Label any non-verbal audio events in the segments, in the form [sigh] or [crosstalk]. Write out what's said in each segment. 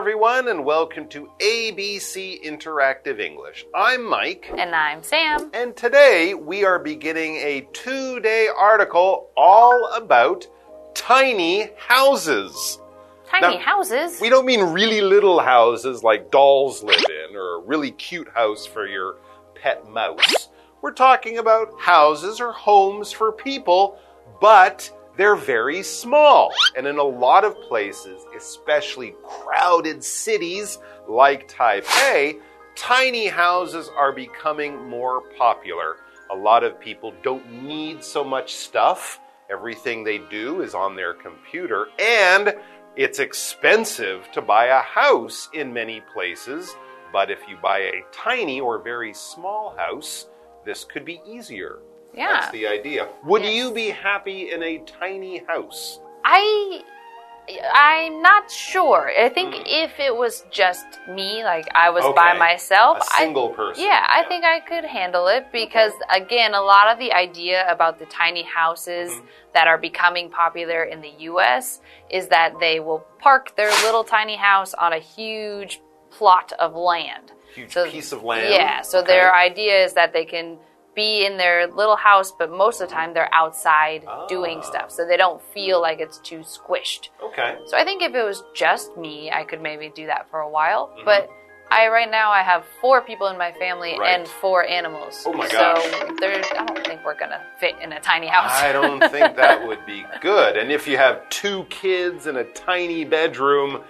everyone, and welcome to ABC Interactive English. I'm Mike. And I'm Sam. And today we are beginning a two day article all about tiny houses. Tiny Now, houses. We don't mean really little houses like dolls live in, or a really cute house for your pet mouse. We're talking about houses or homes for people, but they're very small. And in a lot of places, especially crowded cities like Taipei, tiny houses are becoming more popular. A lot of people don't need so much stuff. Everything they do is on their computer, and it's expensive to buy a house in many places. But if you buy a tiny or very small house, this could be easier. Yeah. That's the idea. Would Yes. you be happy in a tiny house? I I'm not sure. I think Hmm. if it was just me, like I was by myself, A single I, person. Yeah, I think I could handle it because again, a lot of the idea about the tiny houses Mm-hmm. that are becoming popular in the US is that they will park their little tiny house on a huge plot of land. Huge So- piece of land. Yeah, so Okay. their idea is that they can be in their little house, but most of the time they're outside doing Ah. stuff, so they don't feel like it's too squished. Okay. So I think if it was just me, I could maybe do that for a while. Mm-hmm. But I right now I have four people in my family Right. and four animals. Oh my so gosh. there, I don't think we're gonna fit in a tiny house. I don't [laughs] think that would be good. And if you have two kids in a tiny bedroom,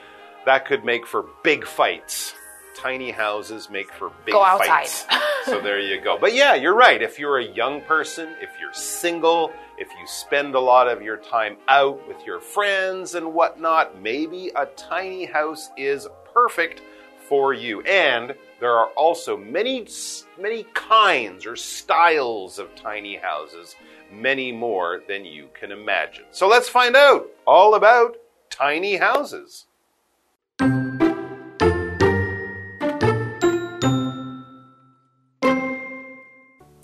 that could make for big fights. Tiny houses make for big Go outside. fights. [laughs] so there you go. But yeah, you're right. If you're a young person, if you're single, if you spend a lot of your time out with your friends and whatnot, maybe a tiny house is perfect for you. And there are also many, many kinds or styles of tiny houses, many more than you can imagine. So let's find out all about tiny houses.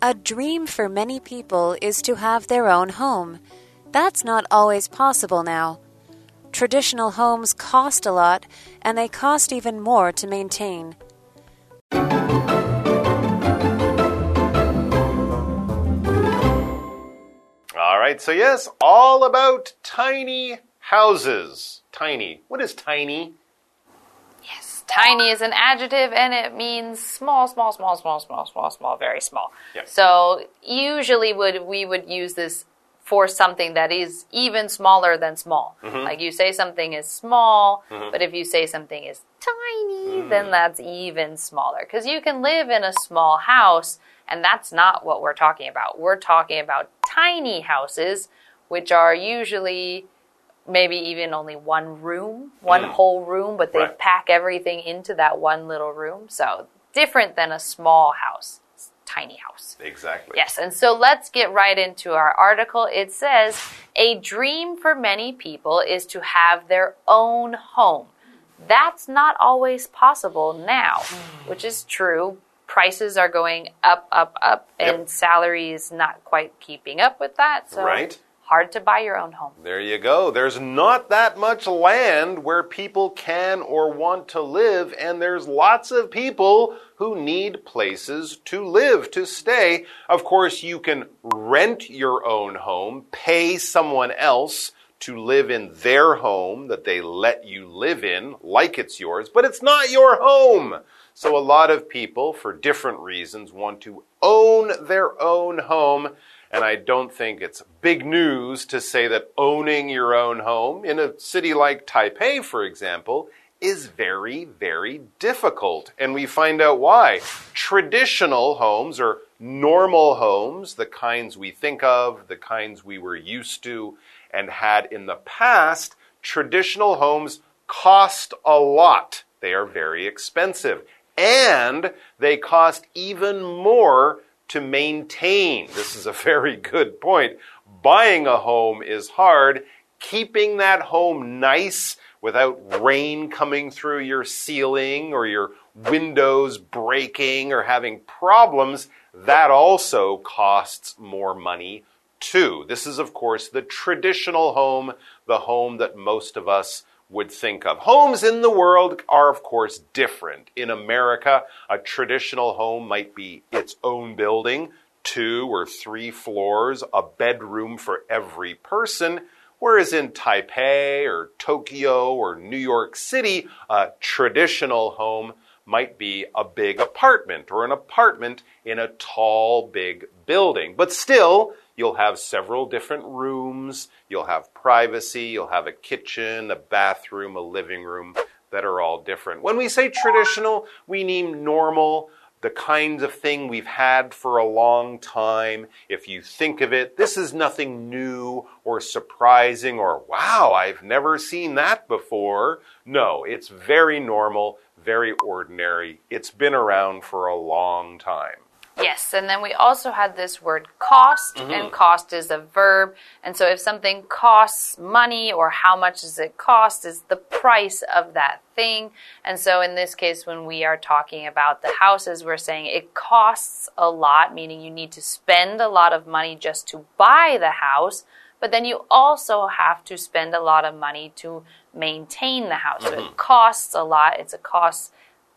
A dream for many people is to have their own home. That's not always possible now. Traditional homes cost a lot, and they cost even more to maintain. All right, so yes, all about tiny houses. Tiny. What is tiny? Tiny is an adjective and it means small, small, small, small, small, small, small, very small. Yep. So usually would we would use this for something that is even smaller than small. Mm-hmm. Like you say something is small, mm-hmm. but if you say something is tiny, mm. then that's even smaller. Because you can live in a small house, and that's not what we're talking about. We're talking about tiny houses, which are usually maybe even only one room, one mm. whole room, but they Right. pack everything into that one little room. So different than a small house, tiny house. Exactly. Yes, and so let's get right into our article. It says, A dream for many people is to have their own home. That's not always possible now, [sighs] which is true. Prices are going up, up, up, and Yep. salary is not quite keeping up with that. So Right. Hard to buy your own home. There you go. There's not that much land where people can or want to live, and there's lots of people who need places to live, to stay. Of course, you can rent your own home, pay someone else to live in their home that they let you live in, like it's yours, but it's not your home. So a lot of people, for different reasons, want to own their own home. And I don't think it's big news to say that owning your own home in a city like Taipei, for example, is very, very difficult. And we find out why. Traditional homes or normal homes, the kinds we think of, the kinds we were used to and had in the past, traditional homes cost a lot. They are very expensive. And they cost even more to maintain. This is a very good point. Buying a home is hard. Keeping that home nice without rain coming through your ceiling or your windows breaking or having problems, that also costs more money too. This is, of course, the traditional home, the home that most of us would think of. Homes in the world are, of course, different. In America, a traditional home might be its own building, two or three floors, a bedroom for every person. Whereas in Taipei or Tokyo or New York City, a traditional home might be a big apartment or an apartment in a tall, big building. But still, you'll have several different rooms, you'll have privacy, you'll have a kitchen, a bathroom, a living room that are all different. When we say traditional, we mean normal, the kinds of thing we've had for a long time. If you think of it, this is nothing new or surprising or wow, I've never seen that before. No, it's very normal, very ordinary. It's been around for a long time. Yes, and then we also had this word cost, Mm-hmm. and cost is a verb. And so if something costs money or how much does it cost is the price of that thing. And so in this case, when we are talking about the houses, we're saying it costs a lot, meaning you need to spend a lot of money just to buy the house. But then you also have to spend a lot of money to maintain the house. So it costs a lot. It's a cost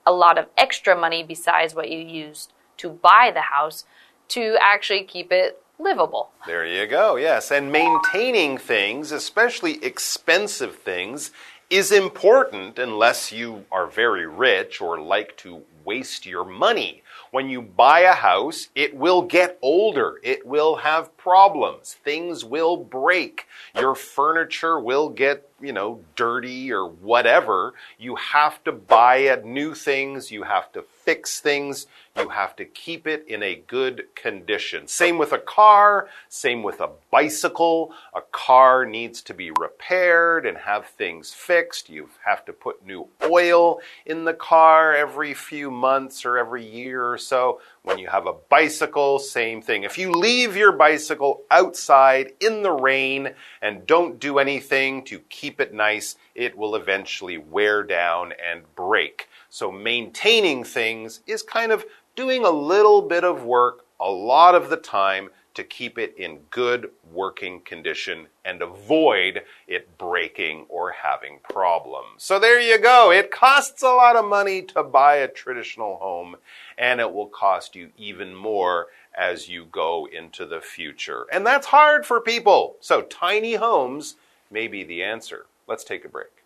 a lot of extra money besides what you used to buy the house to actually keep it livable. There you go, yes. And maintaining things, especially expensive things, is important unless you are very rich or like to waste your money. When you buy a house, it will get older. It will have problems. Things will break. Your furniture will get, you know, dirty or whatever. You have to buy new things. You have to fix things. You have to keep it in a good condition. Same with a car, same with a bicycle. A car needs to be repaired and have things fixed. You have to put new oil in the car every few months or every year or so. When you have a bicycle, same thing. If you leave your bicycle outside in the rain and don't do anything to keep it nice, it will eventually wear down and break. So maintaining things is kind of doing a little bit of work a lot of the time to keep it in good working condition and avoid it breaking or having problems. So there you go. It costs a lot of money to buy a traditional home and it will cost you even more as you go into the future. And that's hard for people. So tiny homes may be the answer. Let's take a break.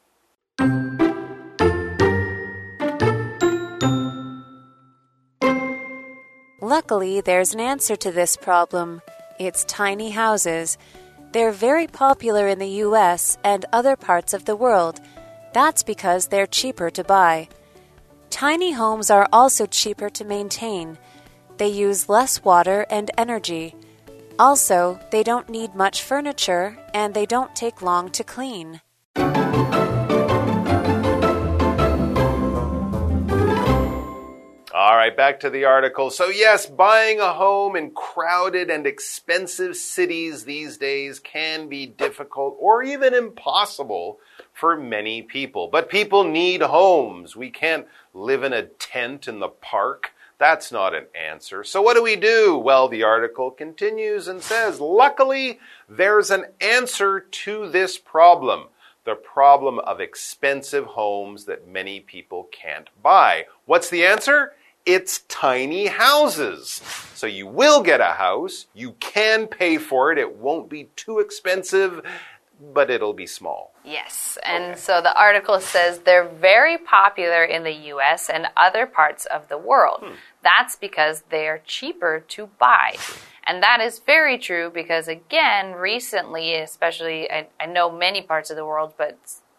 Luckily, there's an answer to this problem. It's tiny houses. They're very popular in the US and other parts of the world. That's because they're cheaper to buy. Tiny homes are also cheaper to maintain. They use less water and energy. Also, they don't need much furniture and they don't take long to clean. Right, back to the article. So, yes, buying a home in crowded and expensive cities these days can be difficult or even impossible for many people. But people need homes. We can't live in a tent in the park. That's not an answer. So, what do we do? Well, the article continues and says, luckily, there's an answer to this problem the problem of expensive homes that many people can't buy. What's the answer? It's tiny houses. So you will get a house, you can pay for it, it won't be too expensive, but it'll be small. Yes, and so the article says they're very popular in the US and other parts of the world. Hmm. That's because they're cheaper to buy. And that is very true because, again, recently, especially, I, I know many parts of the world, but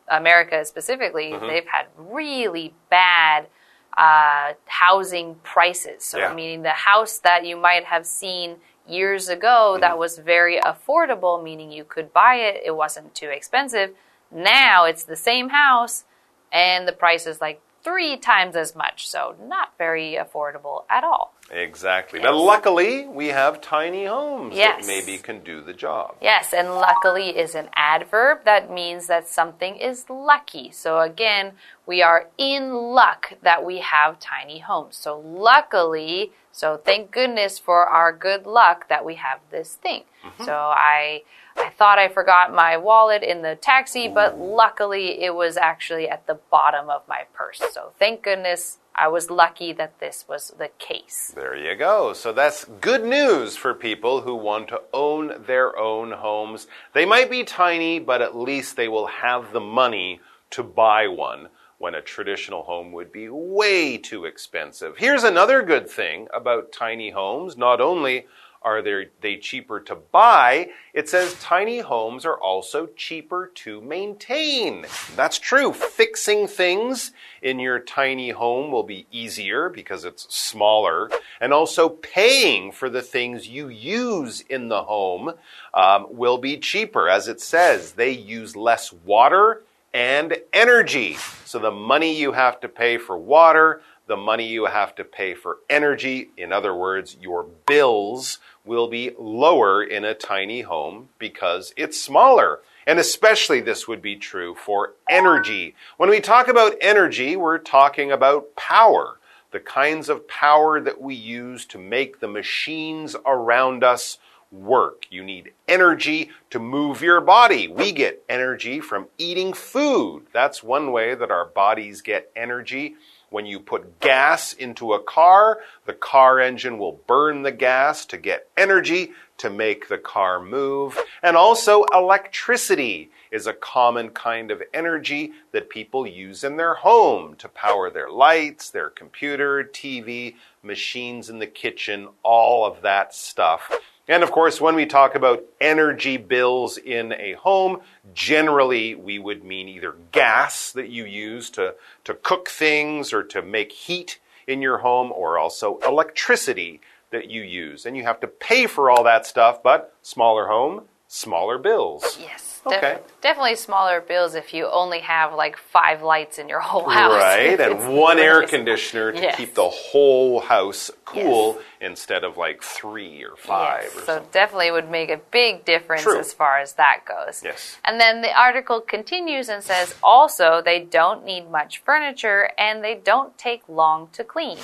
America specifically, mm-hmm. they've had really bad uh, housing prices. So, Yeah. meaning the house that you might have seen years ago that was very affordable, meaning you could buy it, it wasn't too expensive. Now it's the same house and the price is like three times as much. So, not very affordable at all. Exactly. But luckily, we have tiny homes Yes. that maybe can do the job. Yes, and luckily is an adverb that means that something is lucky. So again, we are in luck that we have tiny homes. So luckily, so thank goodness for our good luck that we have this thing. Mm-hmm. So I I thought I forgot my wallet in the taxi, but luckily it was actually at the bottom of my purse. So thank goodness I was lucky that this was the case. There you go. So that's good news for people who want to own their own homes. They might be tiny, but at least they will have the money to buy one when a traditional home would be way too expensive. Here's another good thing about tiny homes. Not only are they, cheaper to buy, it says tiny homes are also cheaper to maintain. That's true. Fixing things in your tiny home will be easier because it's smaller, and also paying for the things you use in the home um, will be cheaper. As it says, they use less water and energy. So the money you have to pay for water, the money you have to pay for energy, in other words, your bills will be lower in a tiny home because it's smaller. And especially this would be true for energy. When we talk about energy, we're talking about power. The kinds of power that we use to make the machines around us work. You need energy to move your body. We get energy from eating food. That's one way that our bodies get energy. When you put gas into a car, the car engine will burn the gas to get energy to make the car move. And also, electricity is a common kind of energy that people use in their home to power their lights, their computer, TV, machines in the kitchen, all of that stuff. And of course, when we talk about energy bills in a home, generally we would mean either gas that you use to, to cook things or to make heat in your home, or also electricity that you use. And you have to pay for all that stuff, but smaller home, smaller bills. Yes. Okay. def- definitely smaller bills if you only have like five lights in your whole house. Right, and [laughs] one air really small. conditioner to Yes. keep the whole house cool instead of like three or five Yes, or so something. definitely would make a big difference True. as far as that goes. Yes. And then the article continues and says also they don't need much furniture and they don't take long to clean.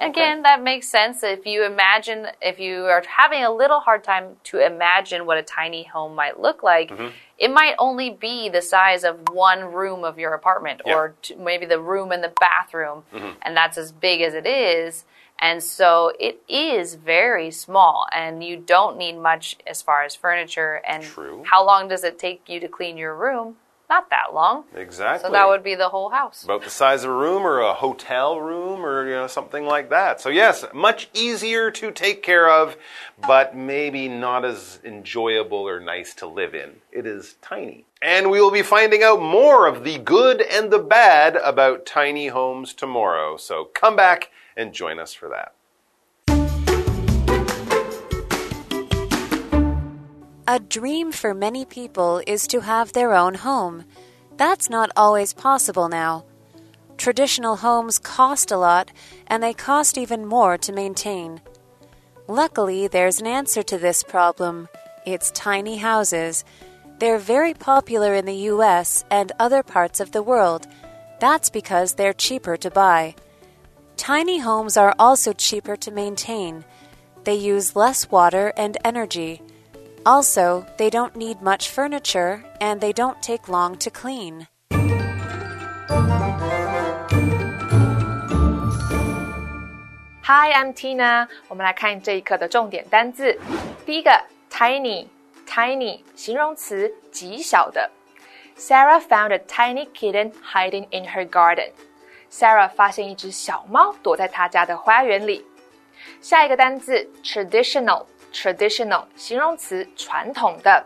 Again, that makes sense. If you imagine, if you are having a little hard time to imagine what a tiny home might look like, Mm-hmm. it might only be the size of one room of your apartment Yeah. or t- maybe the room and the bathroom, Mm-hmm. and that's as big as it is. And so it is very small, and you don't need much as far as furniture. And True. how long does it take you to clean your room? Not that long. Exactly. So that would be the whole house. about the size of a room or a hotel room or you know something like that. So yes, much easier to take care of, but maybe not as enjoyable or nice to live in. It is tiny. And we will be finding out more of the good and the bad about tiny homes tomorrow. So come back and join us for that. A dream for many people is to have their own home. That's not always possible now. Traditional homes cost a lot, and they cost even more to maintain. Luckily, there's an answer to this problem it's tiny houses. They're very popular in the US and other parts of the world. That's because they're cheaper to buy. Tiny homes are also cheaper to maintain. They use less water and energy. Also, they don't need much furniture and they don't take long to clean. Hi, I'm Tina。我们来看这一课的重点单字。第一个，tiny，tiny，形容词，极小的。Sarah found a tiny kitten hiding in her garden. Sarah 发现一只小猫躲在她家的花园里。下一个单字 ，traditional，traditional，形容词，传统的。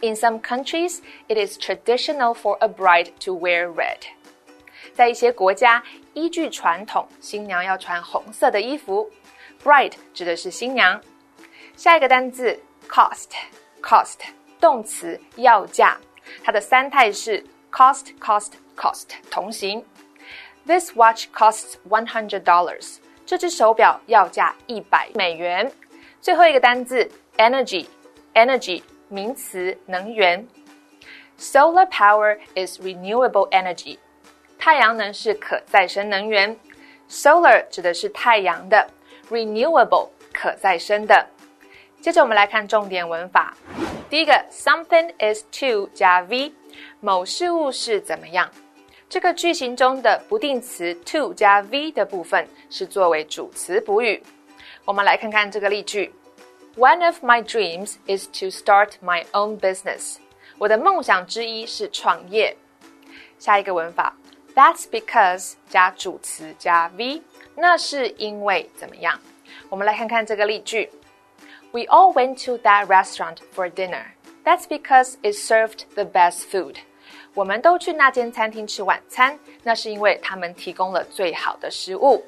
In some countries, it is traditional for a bride to wear red. 在一些国家，依据传统，新娘要穿红色的衣服。Bride 指的是新娘。下一个单字 cost，cost 动词，要价，它的三态是 cost，cost，cost 同形。This watch costs one hundred dollars. 这只手表要价一百美元。 最后一个单字 energy，energy 名词，能源。Solar power is renewable energy。太阳能是可再生能源。Solar 指的是太阳的，renewable 可再生的。接着我们来看重点文法。第一个，something is to 加 v，某事物是怎么样？这个句型中的不定词 to 加 v 的部分是作为主词补语。我们来看看这个例句：One of my dreams is to start my own business。我的梦想之一是创业。下一个文法，That's because 加主词加 v，那是因为怎么样？我们来看看这个例句：We all went to that restaurant for dinner. That's because it served the best food. 我们都去那间餐厅吃晚餐，那是因为他们提供了最好的食物。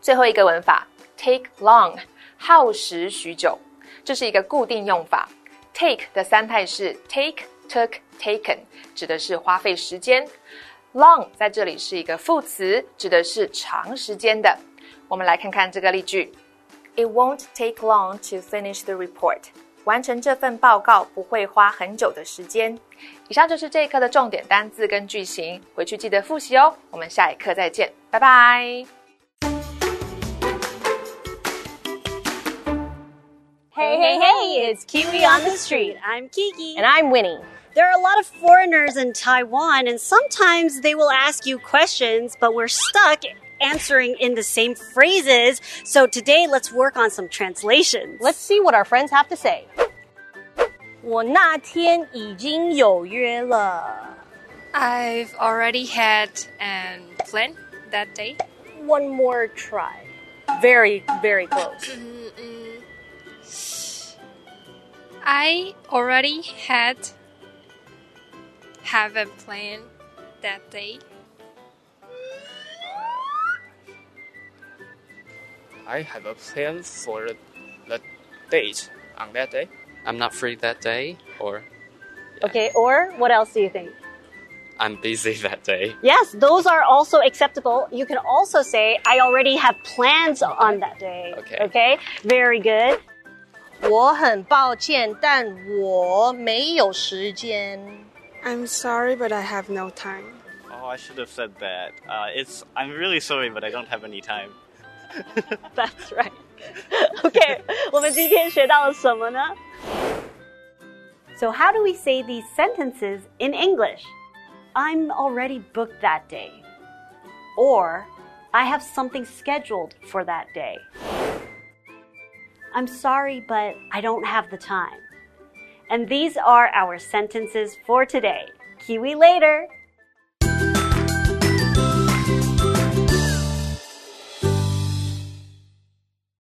最后一个文法 ，take long，耗时许久，这是一个固定用法。take 的三态是 take、took、taken，指的是花费时间。long 在这里是一个副词，指的是长时间的。我们来看看这个例句：It won't take long to finish the report. 完成这份报告不会花很久的时间。以上就是这一课的重点单字跟句型，回去记得复习哦。我们下一课再见，拜拜。Hey, hey, hey, it's Kiwi on the street. I'm Kiki. And I'm Winnie. There are a lot of foreigners in Taiwan, and sometimes they will ask you questions, but we're stuck answering in the same phrases. So today, let's work on some translations. Let's see what our friends have to say. 我那天已经有约了。 I've already had an plan that day. One more try. Very, very close. I already had have a plan that day. I have a plan for the date on that day. I'm not free that day, or Okay, or what else do you think? I'm busy [laughs] that day. Yes, those are also acceptable. You can also say, I already have plans on that day. Okay. Okay, very good. 我很抱歉，但我没有时间。 I'm sorry, but I have no time. Oh, I should have said that. Uh, it's. I'm really sorry, but I don't have any time. [laughs] That's right. [laughs] okay, 我们今天学到了什么呢? So how do we say these sentences in English? I'm already booked that day. Or I have something scheduled for that day. I'm sorry, but I don't have the time. And these are our sentences for today. Kiwi later!